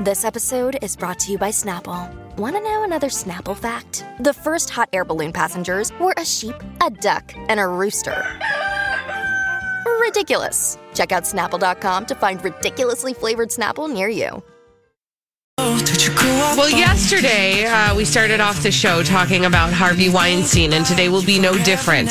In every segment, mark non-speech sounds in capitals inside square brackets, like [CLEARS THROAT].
This episode is brought to you by Snapple. Want to know another Snapple fact? The first hot air balloon passengers were a sheep, a duck, and a rooster. Ridiculous. Check out snapple.com to find ridiculously flavored Snapple near you. Well, yesterday uh, we started off the show talking about Harvey Weinstein, and today will be no different.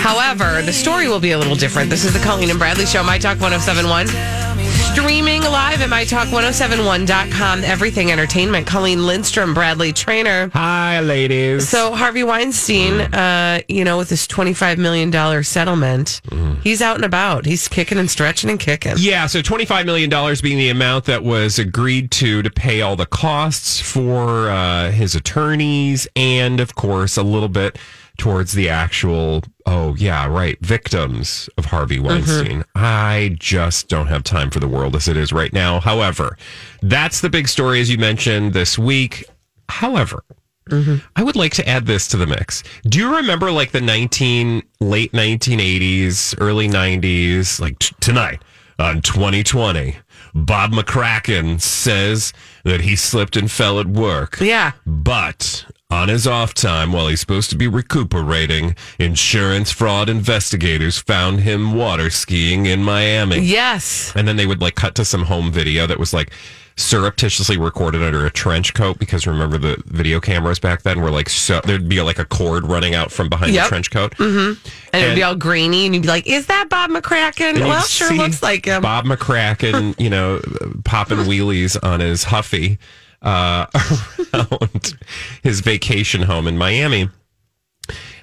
However, the story will be a little different. This is the Colleen and Bradley Show, My Talk 1071. Streaming live at MyTalk1071.com. Everything Entertainment. Colleen Lindstrom, Bradley Traynor. Hi, ladies. So, Harvey Weinstein, uh, you know, with this $25 million settlement, he's out and about. He's kicking and stretching and kicking. yeah, so $25 million being the amount that was agreed to to pay all the costs for uh, his attorneys and, of course, a little bit towards the actual, oh, yeah, right, victims of Harvey mm-hmm. Weinstein. I just don't have time for the world as it is right now. However, that's the big story, as you mentioned this week. However, mm-hmm. I would like to add this to the mix. Do you remember like the 19 late 1980s, early 90s, like t- tonight on 2020? Bob McCracken says that he slipped and fell at work. Yeah. But on his off time, while he's supposed to be recuperating, insurance fraud investigators found him water skiing in Miami. Yes. And then they would like cut to some home video that was like surreptitiously recorded under a trench coat because remember the video cameras back then were like so there'd be like a cord running out from behind Yep. the trench coat. Mm-hmm. And, it'd be all grainy, and you'd be like, "Is that Bob McCracken?" Well, sure looks like him. Bob McCracken, you know, popping [LAUGHS] wheelies on his Huffy uh, [LAUGHS] around his vacation home in Miami.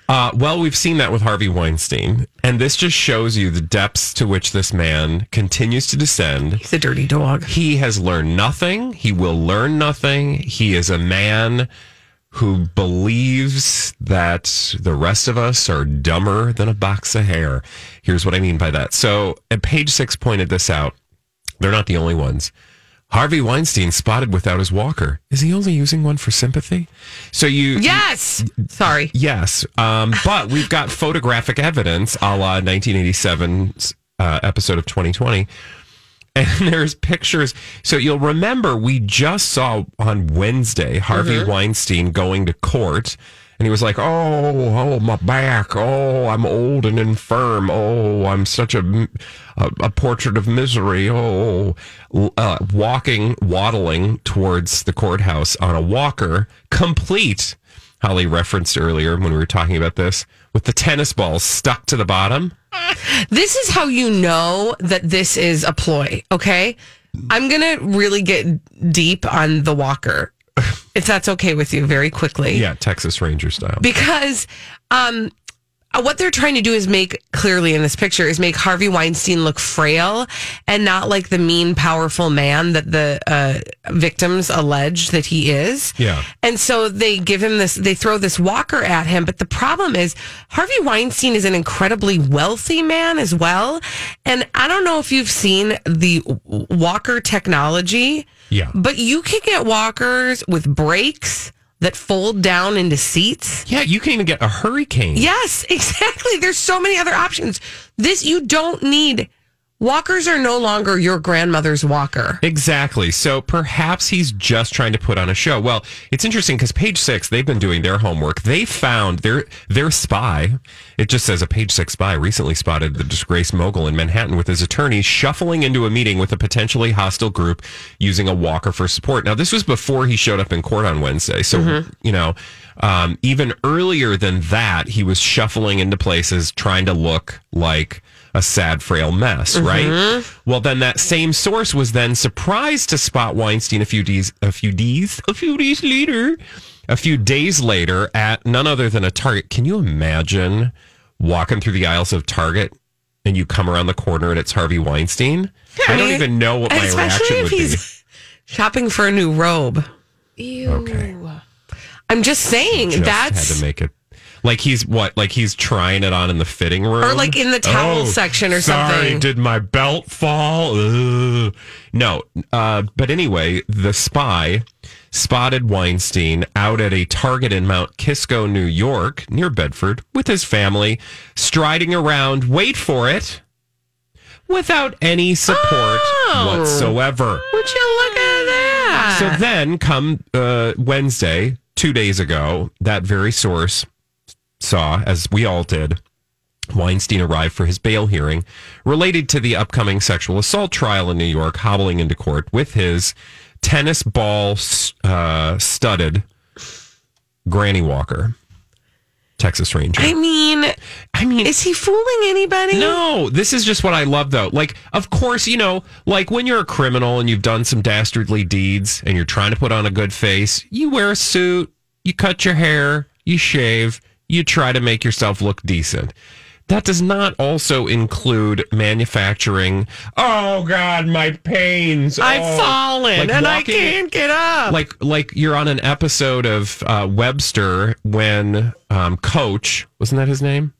Uh, well, we've seen that with Harvey Weinstein, and this just shows you the depths to which this man continues to descend. He's a dirty dog. He has learned nothing. He will learn nothing. He is a man who believes that the rest of us are dumber than a box of hair. Here's what I mean by that. So, page six pointed this out. They're not the only ones. Harvey Weinstein spotted without his walker. Is he only using one for sympathy? So you Yes. Sorry. Yes, um, but we've got [LAUGHS] photographic evidence, a la 1987's uh, episode of 2020, and [LAUGHS] there's pictures. So you'll remember we just saw on Wednesday Harvey Weinstein going to court. And he was like, "Oh, oh, my back. Oh, I'm old and infirm. Oh, I'm such a a, a portrait of misery. Oh, uh, walking, waddling towards the courthouse on a walker, complete Holly referenced earlier when we were talking about this with the tennis balls stuck to the bottom. This is how you know that this is a ploy, okay? I'm going to really get deep on the walker, if that's okay with you, very quickly. Yeah, Texas Ranger style. Because um, what they're trying to do is make clearly in this picture is make Harvey Weinstein look frail and not like the mean, powerful man that the uh, victims allege that he is. Yeah. And so they give him this, they throw this walker at him. But the problem is, Harvey Weinstein is an incredibly wealthy man as well. And I don't know if you've seen the walker technology, Yeah. but you can get walkers with brakes that fold down into seats. Yeah, you can even get a hurricane. Yes, [LAUGHS] exactly. There's so many other options. This, you don't need. Walkers are no longer your grandmother's walker. Exactly. So perhaps he's just trying to put on a show. Well, it's interesting because page six, they've been doing their homework. They found their their spy. It just says a page six spy recently spotted the disgraced mogul in Manhattan with his attorneys shuffling into a meeting with a potentially hostile group using a walker for support. Now, this was before he showed up in court on Wednesday. So, you know, um, even earlier than that, he was shuffling into places trying to look like a sad, frail mess, mm-hmm. right? Well, then that same source was then surprised to spot Weinstein a few days, a few days, a few days later, a few days later at none other than a Target. Can you imagine walking through the aisles of Target and you come around the corner and it's Harvey Weinstein? I, don't mean, even know what my reaction would be. [LAUGHS] shopping for a new robe. Ew. Okay. I'm just saying Just that's had to make it. Like he's what? Like he's trying it on in the fitting room, Or, like, in the towel Oh, section or something. sorry, something. Did my belt fall? Ugh. No, uh, but anyway, the spy spotted Weinstein out at a Target in Mount Kisco, New York, near Bedford, with his family, striding around. Wait for it. Without any support Oh. whatsoever. Would you look at that? So then, come uh, Wednesday, two days ago, that very source saw, as we all did, Weinstein arrived for his bail hearing related to the upcoming sexual assault trial in New York, hobbling into court with his tennis ball uh, studded Granny Walker, Texas Ranger. I mean, I mean, is he fooling anybody? no, this is just what I love though. Like, of course, you know, like when you're a criminal and you've done some dastardly deeds and you're trying to put on a good face, you wear a suit, you cut your hair, you shave, you try to make yourself look decent. That does not also include manufacturing. Oh God, my pains! I've Oh." fallen Like and I can't get up. like like you're on an episode of uh, Webster when um, Coach wasn't that his name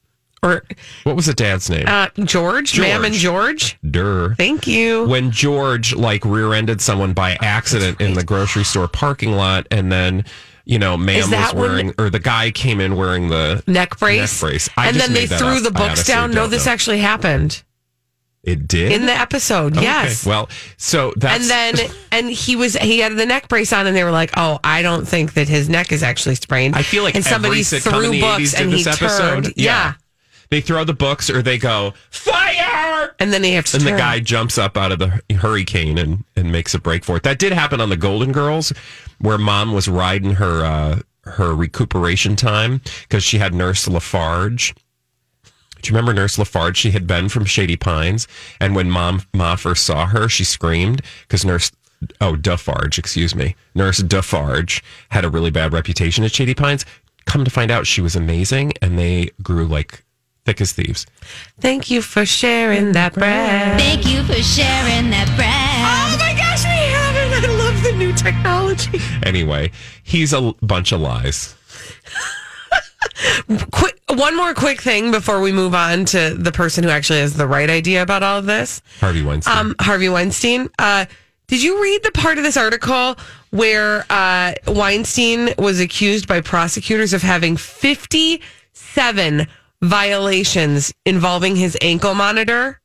or what was the dad's name? uh, George, George. Mam and George. Durr. Thank you. When George like rear-ended someone by accident in the grocery store parking lot, and then you know, ma'am was when- wearing, or the guy came in wearing the neck brace. Neck brace. And then they threw up. the books down. No, this know. actually happened It did in the episode. Okay. Yes. Well, so and then [LAUGHS] and he was he had the neck brace on and they were like oh i don't think that his neck is actually sprained I feel like and somebody threw books 80s did and he episode. turned yeah. They throw the books or they go fire. and then they have to and the guy jumps up out of the hurricane and, and makes a break for it. That did happen on the Golden Girls, where mom was riding her uh, her recuperation time because she had Nurse Lafarge. Do you remember Nurse Lafarge? She had been from Shady Pines, and when mom ma first saw her, she screamed because Nurse oh Defarge, excuse me, Nurse Defarge had a really bad reputation at Shady Pines. Come to find out, she was amazing, and they grew like thick as thieves. thank you for sharing that bread Thank you for sharing that bread. oh my gosh we have it i love the new technology Anyway, he's a bunch of lies. [LAUGHS] quick one more quick thing before we move on to the person who actually has the right idea about all of this Harvey Weinstein. um, Harvey Weinstein. Uh, did you read the part of this article where uh, Weinstein was accused by prosecutors of having 57 violations involving his ankle monitor?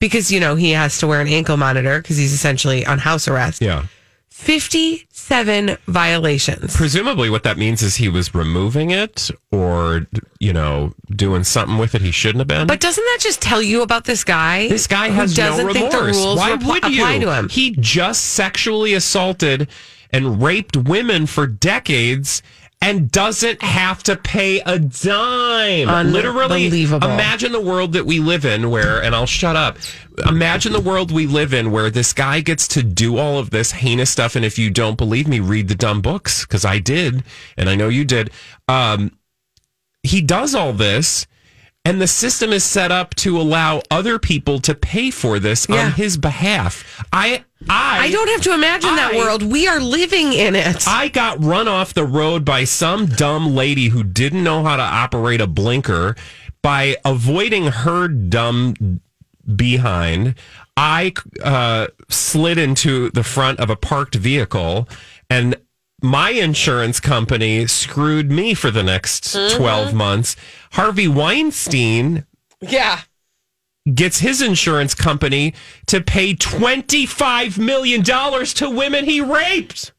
Because, you know, he has to wear an ankle monitor because he's essentially on house arrest. yeah. 57 violations. Presumably, what that means is he was removing it or, you know, doing something with it he shouldn't have been. But doesn't that just tell you about this guy? this guy has doesn't no think the remorse. rules Why repl- would you? apply to him. He just sexually assaulted and raped women for decades and doesn't have to pay a dime. Literally, Unbelievable. imagine the world that we live in where, and I'll shut up. Imagine the world we live in where this guy gets to do all of this heinous stuff. And if you don't believe me, read the dumb books because I did, and I know you did. Um, he does all this and the system is set up to allow other people to pay for this Yeah. on his behalf. I I I don't have to imagine that world. We are living in it. I got run off the road by some dumb lady who didn't know how to operate a blinker by avoiding her dumb behind. I uh, slid into the front of a parked vehicle and my insurance company screwed me for the next mm-hmm. 12 months. Harvey Weinstein yeah. gets his insurance company to pay $25 million to women he raped.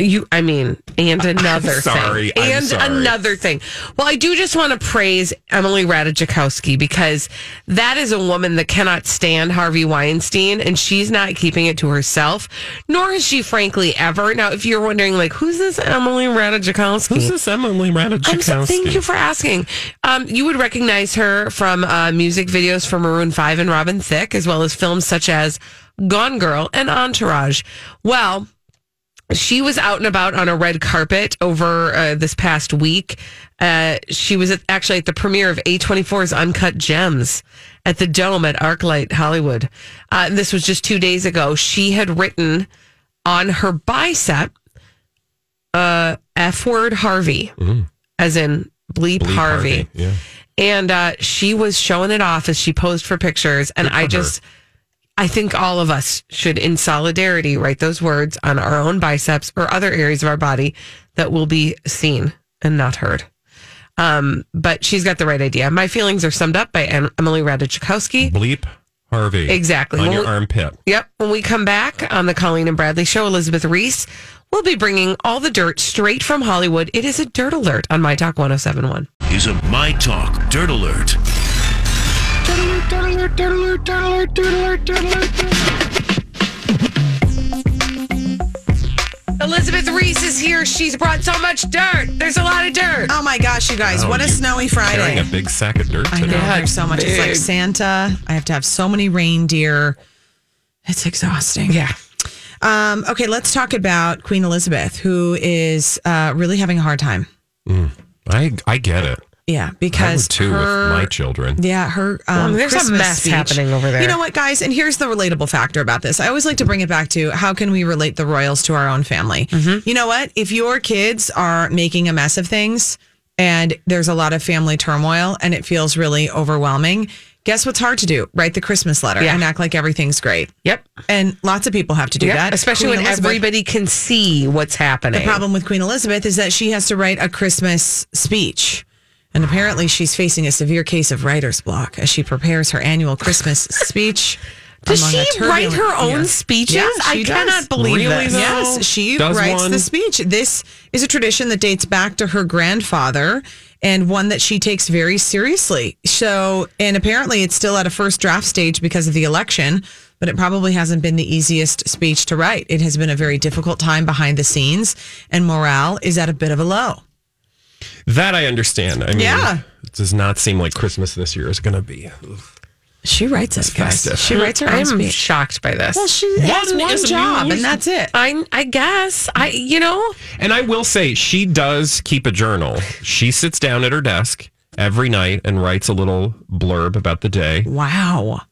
You, I mean, and [LAUGHS] another sorry, thing. I'm and sorry. another thing. Well, I do just want to praise Emily Ratajkowski because that is a woman that cannot stand Harvey Weinstein and she's not keeping it to herself, nor has she frankly ever. Now, if you're wondering, like, who's this Emily Ratajkowski? Who's this Emily I'm so, Ratajkowski? thank you for asking. Um, you would recognize her from uh, music videos for Maroon 5 and Robin Thicke, as well as films such as Gone Girl and Entourage. Well, she was out and about on a red carpet over uh, this past week. Uh, she was at, actually at the premiere of A24's Uncut Gems at the Dome at ArcLight Hollywood. Uh, this was just two days ago. She had written on her bicep, uh, F word Harvey, as in bleep, Bleep Harvey. Yeah. And uh, she was showing it off as she posed for pictures. And for I her. Just, I think all of us should, in solidarity, write those words on our own biceps or other areas of our body that will be seen and not heard. Um, but she's got the right idea. My feelings are summed up by Em- Emily Ratajkowski. Bleep Harvey. Exactly. On When your we- armpit. Yep. When we come back on the Colleen and Bradley show, Elizabeth Reese will be bringing all the dirt straight from Hollywood. It is a dirt alert on My Talk 1071. is a My Talk Dirt Alert. Elizabeth Reese is here. She's brought so much dirt. There's a lot of dirt. Oh my gosh, you guys, Oh, what a you snowy Carrying Friday. a big sack of dirt I know today. there's so much. It's like. Santa. I have to have so many reindeer. It's exhausting. Yeah. Um, okay, let's talk about Queen Elizabeth, who is uh, really having a hard time. I I get it. Yeah, I would because too her, with my children. Yeah, her. Um, there's a mess speech. happening over there. You know what, guys? And here's the relatable factor about this. I always like to bring it back to how can we relate the royals to our own family? Mm-hmm. You know what? If your kids are making a mess of things and there's a lot of family turmoil and it feels really overwhelming, guess what's hard to do? Write the Christmas letter Yeah. and act like everything's great. Yep. And lots of people have to do Yep. that, Especially Queen when Elizabeth- everybody can see what's happening. the problem with Queen Elizabeth is that she has to write a Christmas speech. And apparently, she's facing a severe case of writer's block as she prepares her annual Christmas [LAUGHS] speech. Does she write her own year. speeches? Yeah, I does. cannot believe Really, this. Yes, she Does writes one? the speech. This is a tradition that dates back to her grandfather and one that she takes very seriously. So, and apparently it's still at a first draft stage because of the election, but it probably hasn't been the easiest speech to write. It has been a very difficult time behind the scenes, and morale is at a bit of a low. That I understand. I mean, Yeah. it does not seem like Christmas this year is going to be. She writes it, guys. festive. She writes her own I'm speech. shocked by this. Well, she has One one is job, amused. and that's it. I I guess I you know And I will say, she does keep a journal. She sits down at her desk every night and writes a little blurb about the day. Wow.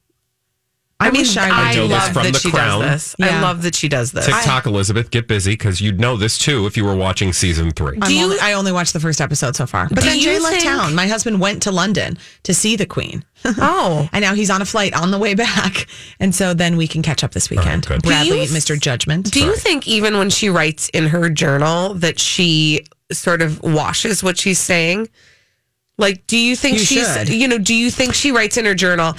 I, mean wish I, I, do know this love that. from that The she Crown. does this. I love that she does this. TikTok, Elizabeth, get busy because you'd know this too if you were watching season three. I'm Do you- only, I only watched the first episode so far. But Do then you Jay left think- town. My husband went to London to see the Queen. [LAUGHS] Oh, and now he's on a flight on the way back. And so then we can catch up this weekend. good. Do you Bradley, th- Mr. Judgment. do you think even when she writes in her journal that she sort of washes what she's saying? Like, do you think You she's should. you know? Do you think she writes in her journal?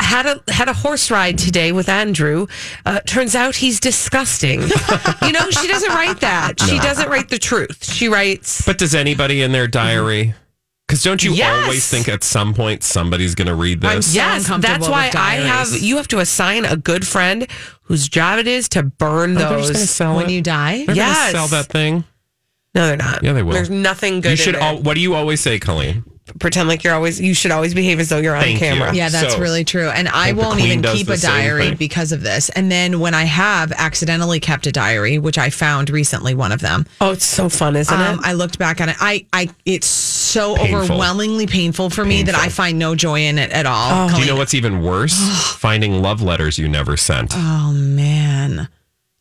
Had a had a horse ride today with Andrew. Uh, turns out he's disgusting. you know, she doesn't write that. She doesn't write the truth. She writes. But does anybody in their diary? Because don't you Yes. always think at some point somebody's going to read I'm this? so yes, that's why I have. You have to assign a good friend whose job it is to burn Oh, they're just those. sell when it. you die? They're gonna Yes. sell that thing. No, they're not. Yeah, they will. There's nothing good. You should. there. Al- what do you always say, Colleen? Pretend like you're always. You should always behave as though you're on Thank you. camera. Yeah, that's So, really true. And I think won't even keep a diary thing. because of this. And then when I have accidentally kept a diary, which I found recently, one of them, Oh, it's so fun, isn't um, it? I looked back on it. I, I, it's so Painful. overwhelmingly painful for me that I find no joy in it at all. Do you know what's even worse? [GASPS] Finding love letters you never sent. Oh man,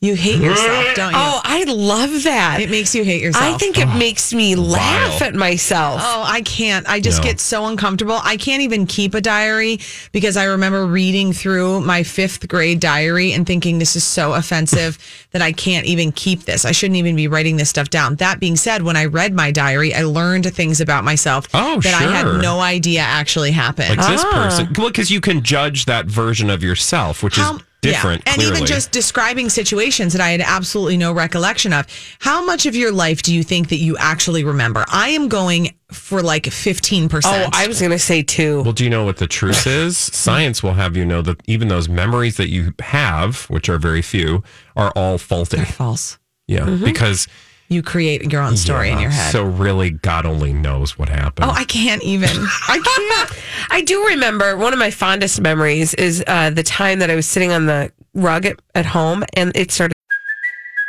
you hate yourself, don't you? Oh, I love that. it makes you hate yourself. I think it makes me laugh Vile. at myself. Oh, I can't. I just No. get so uncomfortable. I can't even keep a diary because I remember reading through my fifth grade diary and thinking this is so offensive [LAUGHS] that I can't even keep this. I shouldn't even be writing this stuff down. That being said, when I read my diary, I learned things about myself Oh, that I sure. had no idea actually happened. Like this ah. person, well, because you can judge that version of yourself, which How- is different. Yeah. And clearly. even just describing situations that I had absolutely no recollection of. How much of your life do you think that you actually remember? I am going for like 15%. Oh, I was going to say two. Well, do you know what the truth is? [LAUGHS] Science will have you know that even those memories that you have, which are very few, are all faulty. false. Yeah, mm-hmm. because You create your own story in your head. So really, God only knows what happened. oh, I can't even. I can't. I do remember one of my fondest memories is uh, the time that I was sitting on the rug at, at home and it started.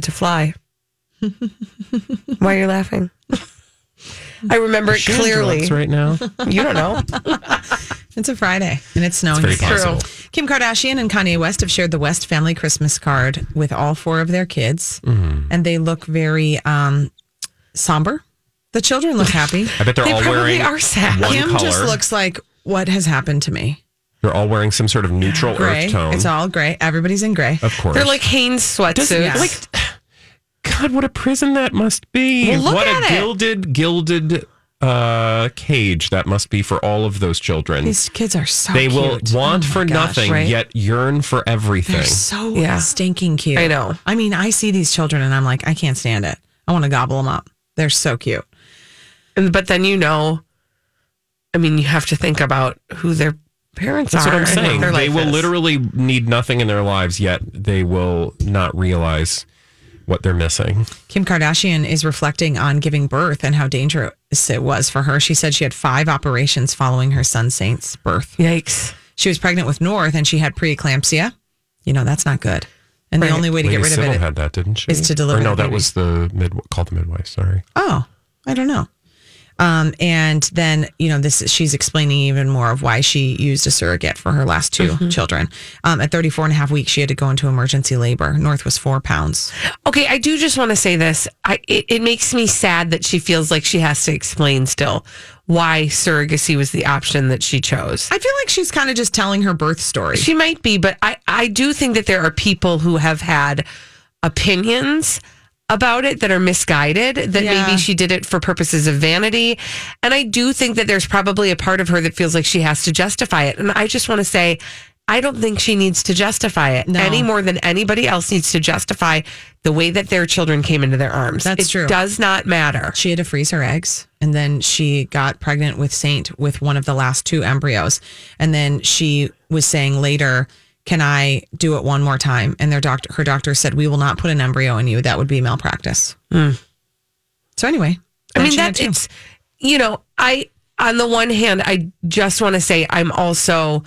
To fly. Why are you laughing? I remember it clearly. drugs right now. You don't know. [LAUGHS] It's a Friday and it's snowing. very again. possible. Kim Kardashian and Kanye West have shared the West family Christmas card with all four of their kids, Mm-hmm. and they look very um, somber. The children look happy. I bet they're They all probably wearing are sad. one Kim color. just looks like what has happened to me. they're all wearing some sort of neutral Gray. earth tone. It's all gray. Everybody's in gray. of course. They're like Hanes sweatsuits. Yeah. like God, what a prison that must be. Well, look what at a it. gilded, gilded uh cage that must be for all of those children. These kids are so they will cute. want Oh for gosh. nothing, right? yet yearn for everything. They're so Yeah. stinking cute. I know. I mean, I see these children and I'm like, I can't stand it. I want to gobble them up. They're so cute. And, but then you know, I mean, you have to think about who their parents That's are. what I'm saying. They will is. literally need nothing in their lives, yet they will not realize what they're missing. Kim Kardashian is reflecting on giving birth and how dangerous it was for her. She said she had five operations following her son Saint's birth. Yikes. She was pregnant with North and she had preeclampsia. You know, that's not good. And Right. the only way to Lady get rid Sybil of it. had that, didn't she? is to deliver Or no, the that was the mid called the midwife. Sorry. Oh, I don't know. Um, and then, you know, this she's explaining even more of why she used a surrogate for her last 2 Mm-hmm. children. Um, at 34 and a half weeks, she had to go into emergency labor. North was four pounds. Okay, I do just want to say this. I it, it makes me sad that she feels like she has to explain still why surrogacy was the option that she chose. I feel like she's kind of just telling her birth story. She might be, but I I do think that there are people who have had opinions about it that are misguided that Yeah. maybe she did it for purposes of vanity and i do think that there's probably a part of her that feels like she has to justify it and i just want to say i don't think she needs to justify it No. any more than anybody else needs to justify the way that their children came into their arms That's it true. does not matter She had to freeze her eggs. And then she got pregnant with Saint with one of the last two embryos. And then she was saying later, Can I do it one more time? And their doctor her doctor said, We will not put an embryo in you. That would be malpractice. Hmm. So anyway. I mean that it's you know, I on the one hand, I just want to say I'm also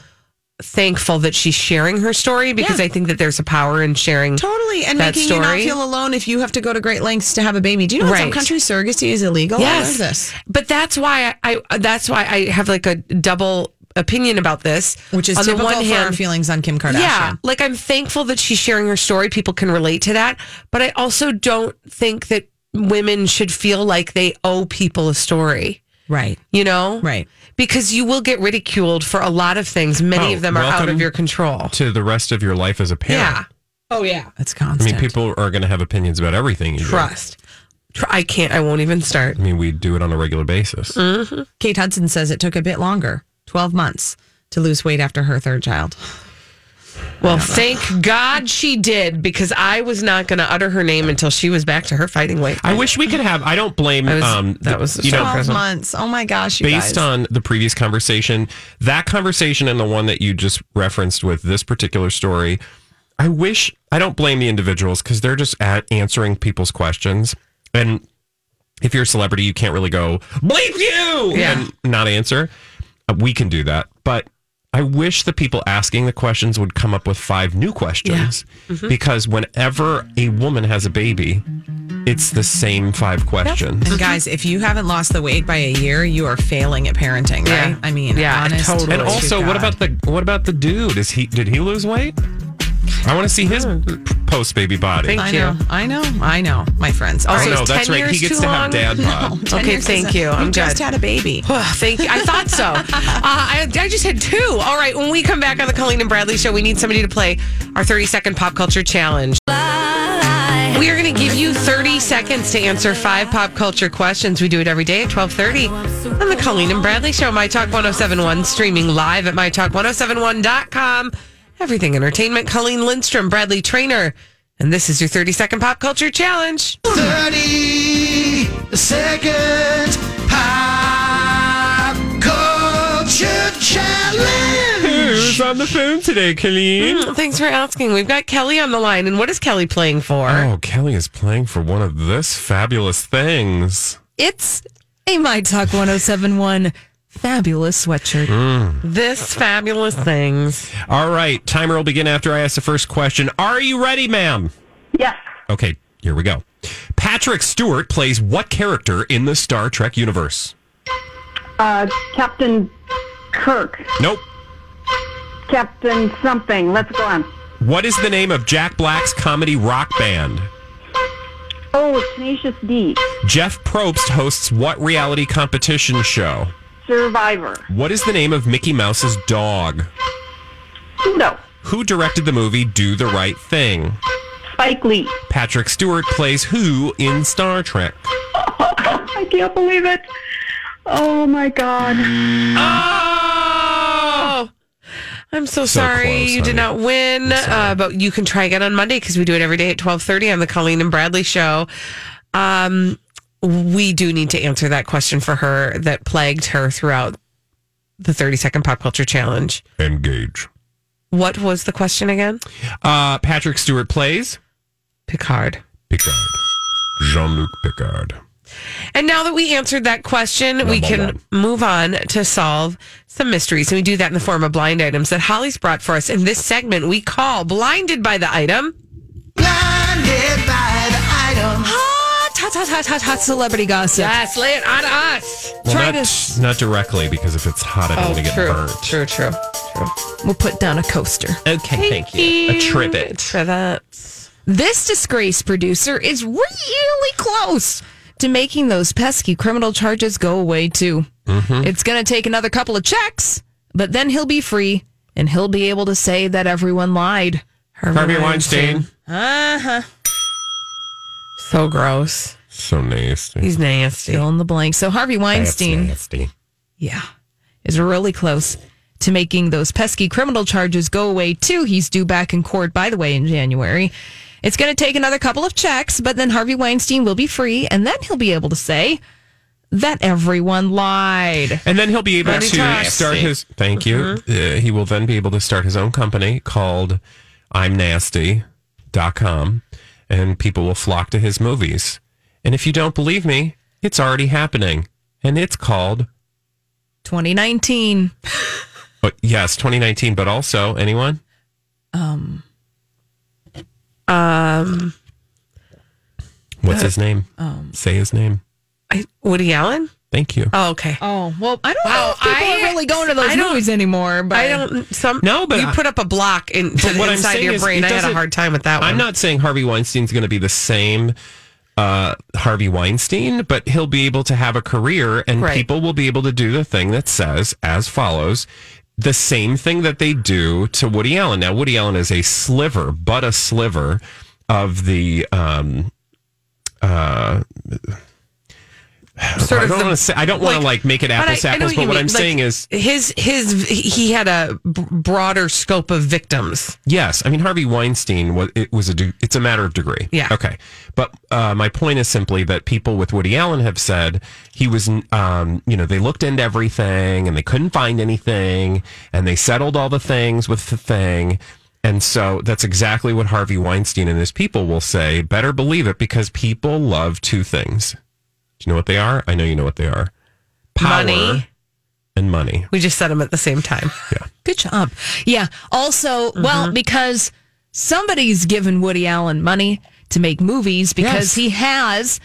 thankful that she's sharing her story because Yeah. I think that there's a power in sharing Totally. And making you not feel alone if you have to go to great lengths to have a baby. Do you know in some countries surrogacy is illegal? Yes. this. But that's why I, I that's why I have like a double opinion about this. Which is on typical the one for our hand, feelings on Kim Kardashian. Yeah, like I'm thankful that she's sharing her story. People can relate to that, but I also don't think that women should feel like they owe people a story. Right. You know, Right. Because you will get ridiculed for a lot of things. Many Oh, of them are out of your control. To the rest of your life as a parent. Yeah. Oh yeah. That's constant. I mean, people are going to have opinions about everything you. Trust. Tr- I can't. I won't even start. I mean, we do it on a regular basis. Mm. Kate Hudson says it took a bit longer, 12 months, to lose weight after her third child. Well, thank God she did because I was not going to utter her name until she was back to her fighting weight. I wish we could have. I don't blame. I was- um, that was you so know, 12 months. Oh my gosh, you based guys. on the previous conversation, that conversation and the one that you just referenced with this particular story, I wish I don't blame the individuals because they're just at answering people's questions. And if you're a celebrity, you can't really go bleep you Yeah. and not answer. Uh, we can do that, but I wish the people asking the questions would come up with five new questions Mm-hmm. because whenever a woman has a baby, it's the same five questions. and guys, if you haven't lost the weight by a year, you are failing at parenting, right? Yeah. I mean, Yeah, honest totally. And also, what about the what about the dude? Is he did he lose weight? I want to see his post baby body. Thank I you. know, I know, I know, my friends. All so right. no, is that's 10 right. He gets too to have dad bod. [LAUGHS] 10 Okay, thank you. I'm you just good. had a baby. [SIGHS] Oh, thank you. I thought so. [LAUGHS] Uh, I, I just had two. All right. When we come back on the Colleen and Bradley show, we need somebody to play our 30 second pop culture challenge. We are going to give you 30 seconds to answer five pop culture questions. We do it every day at 1230 on the Colleen and Bradley show. My Talk 1071, streaming live at mytalk1071.com. Everything Entertainment. Colleen Lindstrom, Bradley Traynor. And this is your 30 second pop culture challenge. 30 second pop culture challenge. Who's on the phone today, Colleen? Mm, Thanks for asking. We've got Kelly on the line. And what is Kelly playing for? Oh, Kelly is playing for one of this fabulous things. It's a My Talk 1071 fabulous sweatshirt. This fabulous things. All right, timer will begin after I ask the first question. Are you ready, ma'am? Yes. Okay, here we go. Patrick Stewart plays what character in the Star Trek universe? Uh, Captain Kirk. Nope. Captain something. Let's go on. What is the name of Jack Black's comedy rock band? Oh, Tenacious D. Jeff Probst hosts what reality competition show? Survivor. What is the name of Mickey Mouse's dog? Pluto. Who directed the movie Do the Right Thing? Spike Lee. Patrick Stewart plays who in Star Trek? [LAUGHS] I can't believe it. Oh my God. Oh! I'm so, So sorry close, you did not win, uh, but you can try again on Monday because we do it every day at 12:30 on the Colleen and Bradley show. Um, we do need to answer that question for her that plagued her throughout the 30 second pop culture challenge. Engage. What was the question again? Uh, Patrick Stewart plays Picard. Picard. Jean Luc Picard. And now that we answered that question, we can one. move on to solve some mysteries. And we do that in the form of blind items that Holly's brought for us. In this segment, we call Blinded by the Item. Blinded by the item. Hot, hot, hot, hot, hot, hot celebrity gossip. Yes, lay it on us. Well, Try not, not directly because if it's hot, I don't want to get true, burnt. true, true, true. We'll put down a coaster. Okay, thank you. A trivet. Trivet. This disgrace producer is really close to making those pesky criminal charges go away too. It's going to take another couple of checks, but then he'll be free and he'll be able to say that everyone lied. Harvey Weinstein. Uh huh. So gross. So nasty. He's nasty. Fill in the blank. So Harvey That's Weinstein, nasty. yeah, is really close to making those pesky criminal charges go away too. He's due back in court, by the way, in January. It's going to take another couple of checks, but then Harvey Weinstein will be free, and then he'll be able to say that everyone lied. And then he'll be able Money to talks. start his. Thank you. Mm-hmm. Uh, he will then be able to start his own company called I'm Nasty.com, and people will flock to his movies. And if you don't believe me, it's already happening, and it's called. 2019. But yes, 2019. But also, anyone? Um, Um, What's his name? um, Say his name. I, Woody Allen. Thank you. Oh, okay. oh, well, I don't know if people I- are really going to those movies anymore, but I don't. Some No, but you I- put up a block into But the what I'm inside saying your is brain. I had a hard time with that one. I'm not saying Harvey Weinstein's going to be the same uh, Harvey Weinstein, but he'll be able to have a career and Right. people will be able to do the thing that says as follows the same thing that they do to Woody Allen. Now, Woody Allen is a sliver, but a sliver of the. Um, uh, Sort I don't want to say. I don't want to like make it apples I- apples. But what mean. I'm Like, saying is, his his he had a b- broader scope of victims. Yes, I mean Harvey Weinstein was it was a de- it's a matter of degree. Yeah. Okay, but uh, my point is simply that people with Woody Allen have said he was, um, you know, they looked into everything and they couldn't find anything, and they settled all the things with the thing. And so that's exactly what Harvey Weinstein and his people will say. Better believe it because people love two things. Do you know what they are? I know you know what they are. Power Money. and money. We just said them at the same time. [LAUGHS] Yeah. good job. Yeah. Also, well, because somebody's given Woody Allen money to make movies because Yes. he has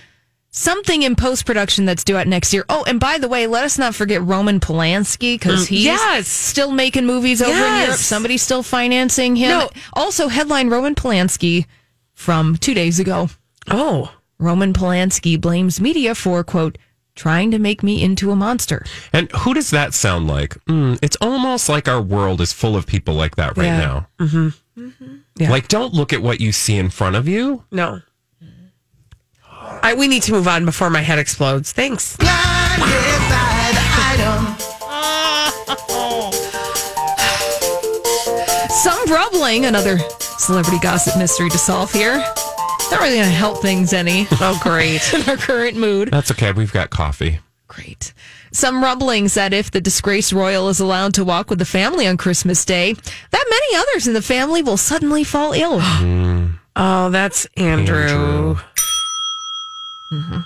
something in post production that's due out next year. Oh, and by the way, let us not forget Roman Polanski because Mm, he's yes. still making movies over in Europe. Somebody's still financing him. No. Also, headline Roman Polanski from two days ago. Oh, Roman Polanski blames media for quote trying to make me into a monster. And who does that sound like? Mm, it's almost like our world is full of people like that right Yeah. now. Mm-hmm. Yeah. Like, don't look at what you see in front of you. no. I, we need to move on before my head explodes. Thanks. Blinded by the item. Some rumbling, another celebrity gossip mystery to solve here. Not really going to help things any. [LAUGHS] Oh, great. in our current mood. That's okay. We've got coffee. Great. Some rumblings that if the disgraced royal is allowed to walk with the family on Christmas Day, that many others in the family will suddenly fall ill. [GASPS] Hmm. Oh, that's Andrew. Andrew. Mm-hmm.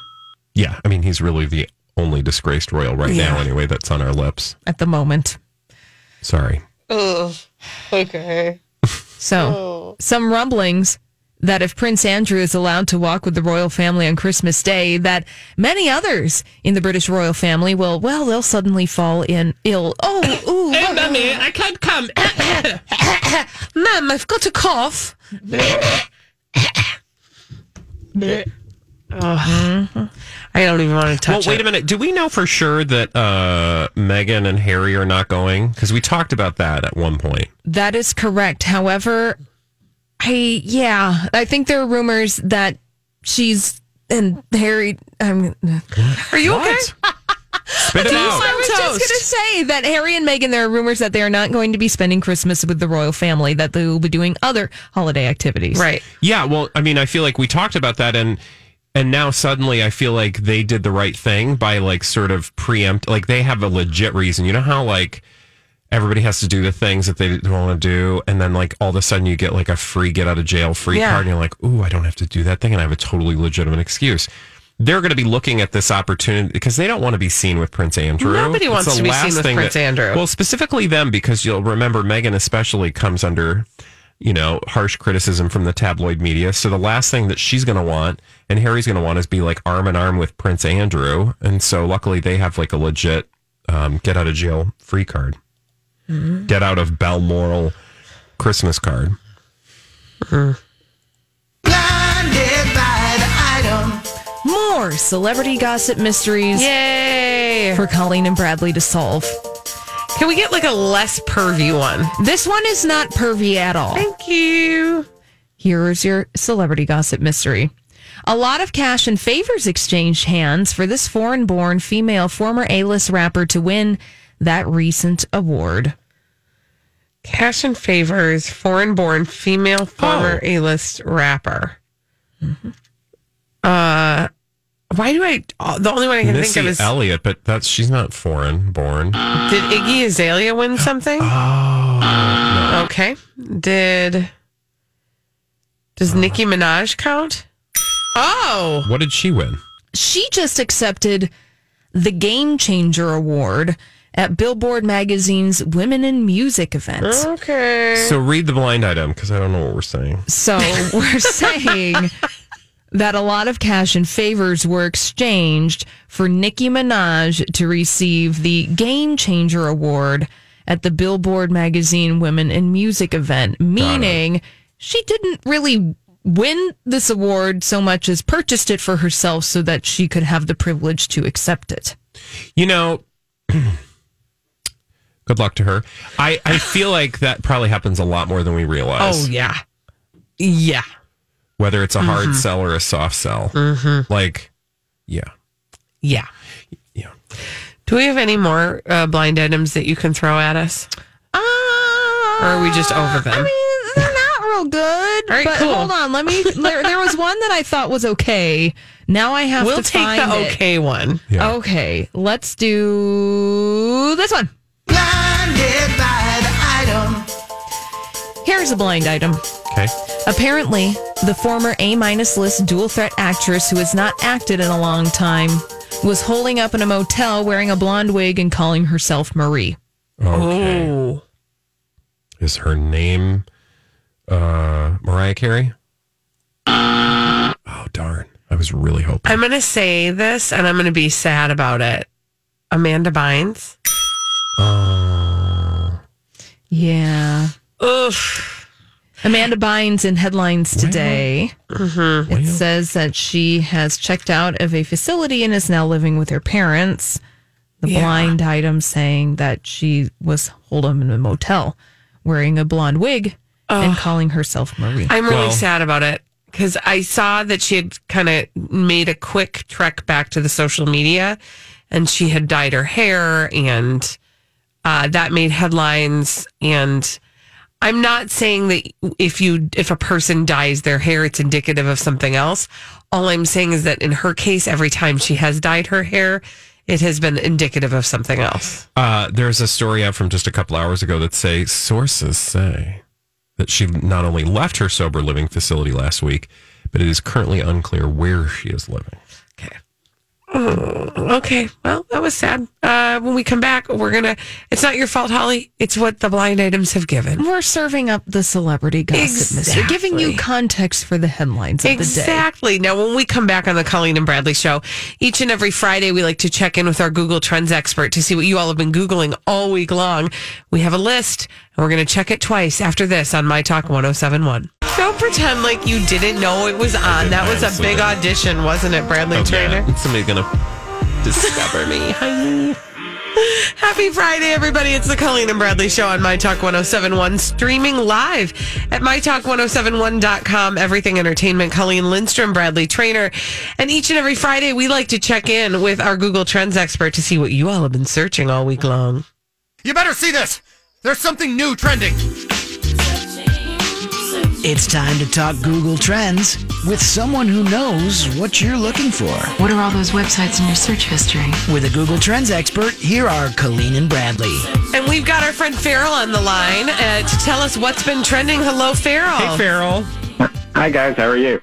Yeah, I mean, he's really the only disgraced royal right now, anyway, that's on our lips. At the moment. Sorry. Oh, okay. So, oh. some rumblings that if Prince Andrew is allowed to walk with the royal family on Christmas Day, that many others in the British royal family will, well, they'll suddenly fall in ill. Oh, [COUGHS] ooh. Hey, mummy, I can't come. [COUGHS] Mum, I've got a cough. Oh, I don't even want to touch well, wait it. a minute. Do we know for sure that uh, Meghan and Harry are not going? Because we talked about that at one point. That is correct. However, I yeah, I think there are rumors that she's and Harry. I'm, Are you okay? Spit it out. I was just going to say that Harry and Meghan. There are rumors that they are not going to be spending Christmas with the royal family. That they will be doing other holiday activities. Right. Yeah, well, I mean, I feel like we talked about that, and and now suddenly I feel like they did the right thing by like sort of preempt, like they have a legit reason. You know how like everybody has to do the things that they don't want to do, and then like all of a sudden you get like a free get out of jail free Yeah. card, and you're like, ooh, I don't have to do that thing, and I have a totally legitimate excuse. They're going to be looking at this opportunity because they don't want to be seen with Prince Andrew. Nobody It's wants to be seen with Prince Andrew. Well, specifically them because you'll remember Meghan especially comes under you know harsh criticism from the tabloid media. So the last thing that she's going to want and Harry's going to want is be like arm in arm with Prince Andrew. And so luckily they have like a legit um, get out of jail free card, get out of Balmoral Christmas card. Blinded by the item. More celebrity gossip mysteries Yay. for Colleen and Bradley to solve. Can we get like a less pervy one? This one is not pervy at all. Thank you. Here's your celebrity gossip mystery. A lot of cash and favors exchanged hands for this foreign born female former A list rapper to win that recent award. Cash and favors, foreign born female former Oh. A list rapper. Uh, why do I? uh, The only one I can Missy think of is Elliott, but that's she's not foreign born. did Iggy Azalea win something? Oh, Okay. Did does Nicki Minaj count? Oh, what did she win? She just accepted the Game Changer Award at Billboard Magazine's Women in Music event. okay. So read the blind item because I don't know what we're saying. So [LAUGHS] we're saying that a lot of cash and favors were exchanged for Nicki Minaj to receive the Game Changer Award at the Billboard Magazine Women in Music event, meaning she didn't really win this award so much as purchased it for herself so that she could have the privilege to accept it. You know, [CLEARS THROAT] good luck to her. I, I feel like that probably happens a lot more than we realize. Oh yeah, yeah. Whether it's a hard Mhm. sell or a soft sell. Mhm. Like, yeah. Yeah. Yeah. Do we have any more uh, blind items that you can throw at us? or are we just over them? I mean, they're not real good. All right, but cool. hold on, let me. There, there was one that I thought was okay. Now I have we'll to take find the it. okay one. Okay, let's do this one. Blinded by the item. Here's a blind item. Okay. Apparently, the former A minus list dual threat actress who has not acted in a long time was holding up in a motel wearing a blonde wig and calling herself Marie. Okay. Oh. Is her name uh, Mariah Carey? Oh, darn. I was really hoping. I'm going to say this and I'm going to be sad about it. Amanda Bynes. Oh. Yeah. Ugh. Amanda Bynes in headlines today. Mm-hmm. It says that she has checked out of a facility and is now living with her parents. The Yeah. blind item saying that she was holed up in a motel wearing a blonde wig and calling herself Marie. I'm really Well- sad about it because I saw that she had kind of made a quick trek back to the social media and she had dyed her hair and uh, that made headlines. And I'm not saying that if you if a person dyes their hair, it's indicative of something else. All I'm saying is that in her case, every time she has dyed her hair, it has been indicative of something else. Uh, there's a story out from just a couple hours ago that say sources say that she not only left her sober living facility last week, but it is currently unclear where she is living. [SIGHS] Okay, well, that was sad. Uh, when we come back, we're gonna. It's not your fault, Holly. It's what the blind items have given. We're serving up the celebrity gossip, mister. Giving you context for the headlines of the day. Exactly. Now, when we come back on the Colleen and Bradley show, each and every Friday, we like to check in with our Google Trends expert to see what you all have been Googling all week long. We have a list, we're going to check it twice after this on My Talk 1071. Don't pretend like you didn't know it was on. That was a big audition, wasn't it, Bradley Okay. Traynor? Uh, Somebody's gonna discover me. Hi. [LAUGHS] Happy Friday, everybody. It's the Colleen and Bradley Show on My Talk 1071, streaming live at MyTalk1071.com. Everything Entertainment. Colleen Lindstrom, Bradley Traynor. And each and every Friday, we like to check in with our Google Trends expert to see what you all have been searching all week long. You better see this. There's something new trending. It's time to talk Google Trends with someone who knows what you're looking for. What are all those websites in your search history? With a Google Trends expert, here are Colleen and Bradley. And we've got our friend Farrell on the line uh, to tell us what's been trending. Hello, Farrell. Hey, Farrell. Hi, guys. How are you?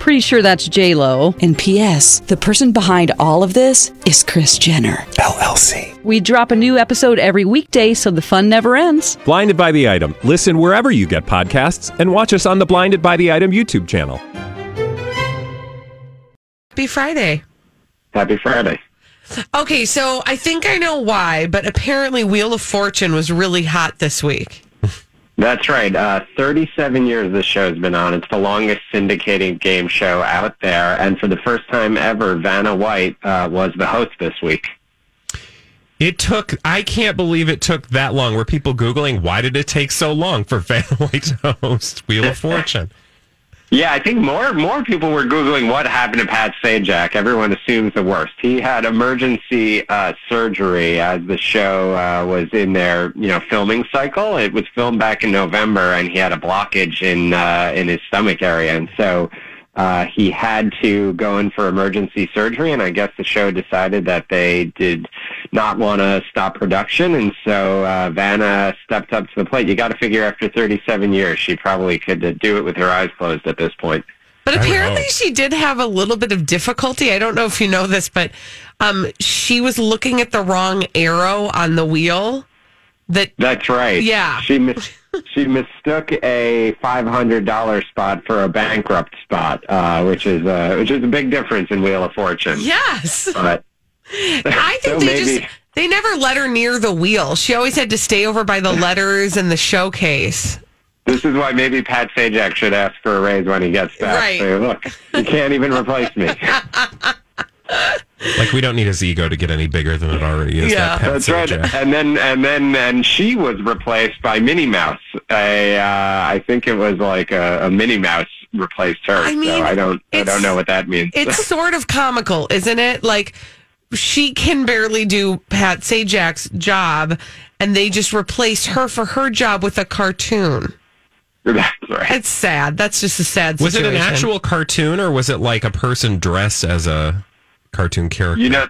Pretty sure that's J Lo. And P.S. The person behind all of this is Kris Jenner LLC. We drop a new episode every weekday, so the fun never ends. Blinded by the item. Listen wherever you get podcasts, and watch us on the Blinded by the Item YouTube channel. Happy Friday. Happy Friday. Okay, so I think I know why, but apparently Wheel of Fortune was really hot this week. That's right. Uh, 37 years this show's been on. It's the longest syndicated game show out there. And for the first time ever, Vanna White uh, was the host this week. It took, I can't believe it took that long. Were people Googling, why did it take so long for [LAUGHS] Vanna White to host Wheel of Fortune? [LAUGHS] Yeah, I think more more people were googling what happened to Pat Sajak. Everyone assumes the worst. He had emergency uh, surgery as the show uh, was in their you know filming cycle. It was filmed back in November, and he had a blockage in uh, in his stomach area, and so uh, he had to go in for emergency surgery. And I guess the show decided that they did not want to stop production, and so uh, Vanna stepped up to the plate. You got to figure after 37 years, she probably could uh, do it with her eyes closed at this point. But apparently she did have a little bit of difficulty. I don't know if you know this, but um, she was looking at the wrong arrow on the wheel. That That's right. Yeah. She mis- she mistook a five hundred dollar spot for a bankrupt spot, uh, which is uh, which is a big difference in Wheel of Fortune. Yes. But [LAUGHS] I think So they maybe- just they never let her near the wheel. She always had to stay over by the letters and the showcase. this is why maybe Pat Sajak should ask for a raise when he gets back. Right. Say, look, you can't even replace me. [LAUGHS] Like, we don't need his ego to get any bigger than it already is. that that's right. Sajak. And then and then and she was replaced by Minnie Mouse. A, uh, I think it was like a, a Minnie Mouse replaced her. I mean, so I don't I don't know what that means. It's [LAUGHS] sort of comical, isn't it? Like she can barely do Pat Sajak's job, and they just replaced her for her job with a cartoon. That's right. It's sad. That's just a sad Was it an actual cartoon or was it like a person dressed as a cartoon character? You know,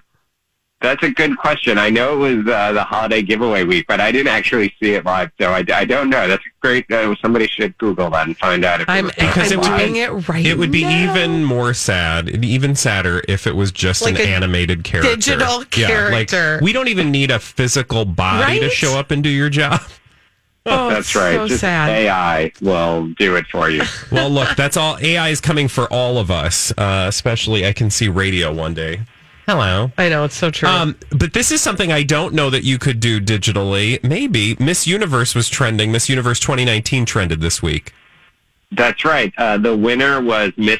That's a good question. I know it was uh, the holiday giveaway week, but I didn't actually see it live, so I, I don't know. That's great. Uh, somebody should Google that and find out if it I'm, was Because I'm it would- doing it right It would be now. even more sad, even sadder if it was just Like an animated character. digital Yeah, character. like we don't even need a physical body to show up and do your job. Oh, [LAUGHS] That's right. So Just sad. AI will do it for you. [LAUGHS] Well, look, that's all. AI is coming for all of us, uh, especially I can see radio one day. Hello. I know it's so true. Um, but this is something I don't know that you could do digitally. Maybe Miss Universe was trending. Miss Universe 2019 trended this week. That's right. Uh, the winner was Miss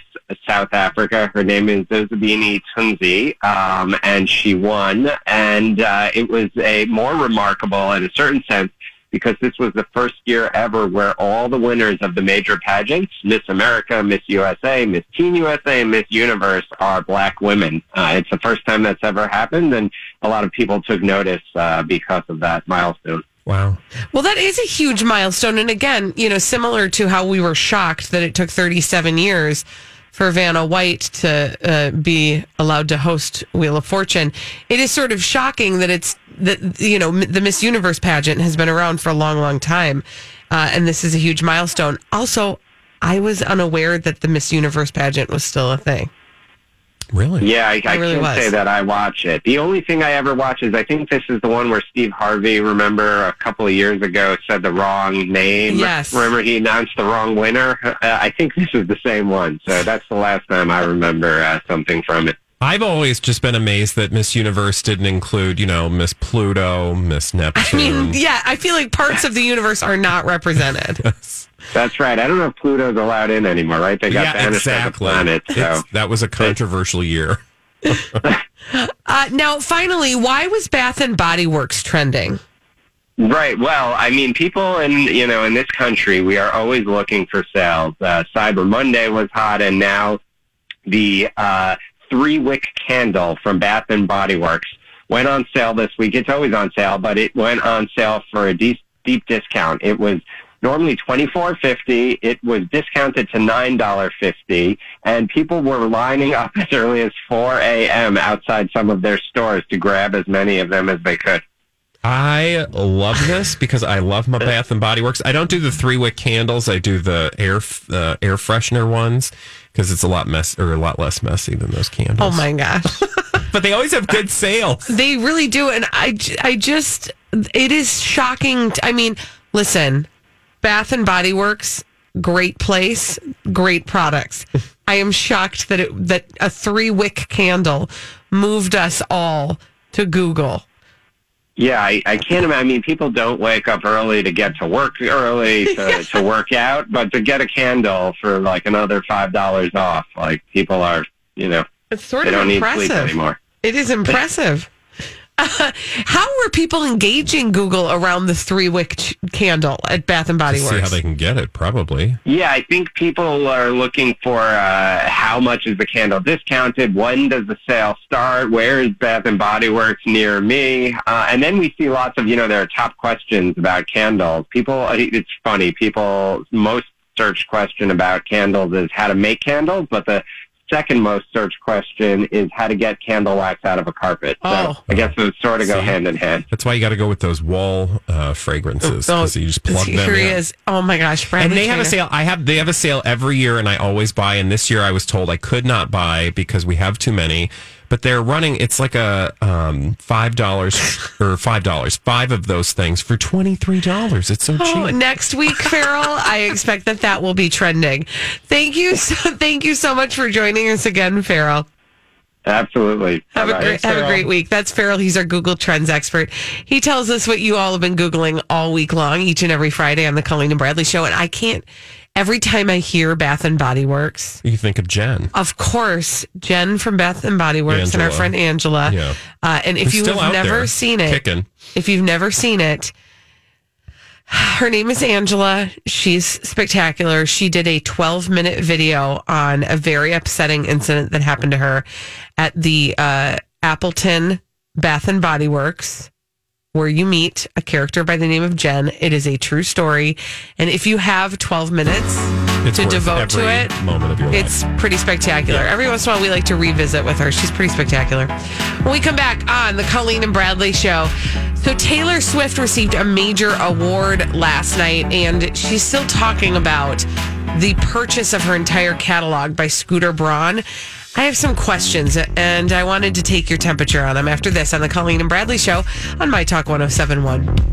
South Africa. Her name is Zozibini Tunzi, um, and she won. And uh, it was a more remarkable, in a certain sense, because this was the first year ever where all the winners of the major pageants, Miss America, Miss USA, Miss Teen USA, and Miss Universe, are black women. Uh, it's the first time that's ever happened, and a lot of people took notice uh, because of that milestone. Wow. Well, that is a huge milestone. And again, you know, similar to how we were shocked that it took 37 years for Vanna White to uh, be allowed to host Wheel of Fortune, it is sort of shocking that it's that, you know, the Miss Universe pageant has been around for a long, long time. Uh, and this is a huge milestone. Also, I was unaware that the Miss Universe pageant was still a thing. Really? Yeah, I, I, really can't was. say that I watch it. The only thing I ever watch is I think this is the one where Steve Harvey, remember a couple of years ago, said the wrong name. Yes. Remember he announced the wrong winner? Uh, I think this is the same one. So that's the last time I remember uh, something from it. I've always just been amazed that Miss Universe didn't include, you know, Miss Pluto, Miss Neptune. I mean, yeah, I feel like parts of the universe are not represented. [LAUGHS] That's right. I don't know if Pluto's allowed in anymore, right? They got yeah, banished as a exactly. planet. So It's- that was a controversial year. [LAUGHS] Uh, now, finally, why was Bath and Body Works trending? Right. Well, I mean, people in you know in this country, we are always looking for sales. Uh, Cyber Monday was hot, and now the uh, three wick candle from Bath and Body Works went on sale this week. It's always on sale, but it went on sale for a deep deep discount. It was normally twenty four fifty. It was discounted to nine dollar fifty, and people were lining up [LAUGHS] as early as four a.m. outside some of their stores to grab as many of them as they could. I love this because I love my Bath and Body Works. I don't do the three wick candles. I do the air uh, air freshener ones because it's a lot mess or a lot less messy than those candles. Oh my gosh. [LAUGHS] But they always have good sales. They really do. And I I just, it is shocking. t- I mean, listen, Bath and Body Works, great place, great products. I am shocked that it, that a three wick candle moved us all to Google. Yeah, I, I can't imagine. I mean, people don't wake up early to get to work early [LAUGHS] to, to work out, but to get a candle for like another five dollars off, like people are, you know, It's sort they of don't need impressive. sleep anymore. It is impressive. Uh, [LAUGHS] how were people engaging Google around the three wick ch- candle at Bath and Body To Works? see how they can get it, probably. Yeah, I think people are looking for uh, how much is the candle discounted? When does the sale start? Where is Bath and Body Works near me? Uh, and then we see lots of, you know, there are top questions about candles. People, it's funny. People most search question about candles is how to make candles, but the second most search question is how to get candle wax out of a carpet. So Oh. I guess those sort of go See? hand in hand. That's why you got to go with those wall uh, fragrances Oh, because you just plug them here in. is. Oh my gosh, Bradley and they have a sale. I have they have a sale every year, and I always buy. And this year, I was told I could not buy because we have too many. But they're running. It's like a um, five dollars or five dollars, five of those things for twenty three dollars. It's so Oh, cheap. next week, Farrell, I expect that that will be trending. Thank you, so, thank you so much for joining us again, Farrell. Absolutely. Have a Bye-bye. great, have a great week. That's Farrell. He's our Google Trends expert. He tells us what you all have been googling all week long, each and every Friday on the Colleen and Bradley Show. And I can't. Every time I hear Bath and Body Works, You think of Jen? of course, Jen from Bath and Body Works and our friend Angela. Yeah. Uh, and if you have never there, seen it, kicking. if you've never seen it, her name is Angela. She's spectacular. She did a 12 minute video on a very upsetting incident that happened to her at the uh, Appleton Bath and Body Works, where you meet a character by the name of Jen. It is a true story. And if you have 12 minutes, It's to devote to it. your life. It's pretty spectacular. Every once in a while, we like to revisit with her. She's pretty spectacular. When we come back on the Colleen and Bradley show, so Taylor Swift received a major award last night, and she's still talking about the purchase of her entire catalog by Scooter Braun. I have some questions, and I wanted to take your temperature on them after this on the Colleen and Bradley Show on My Talk 1071.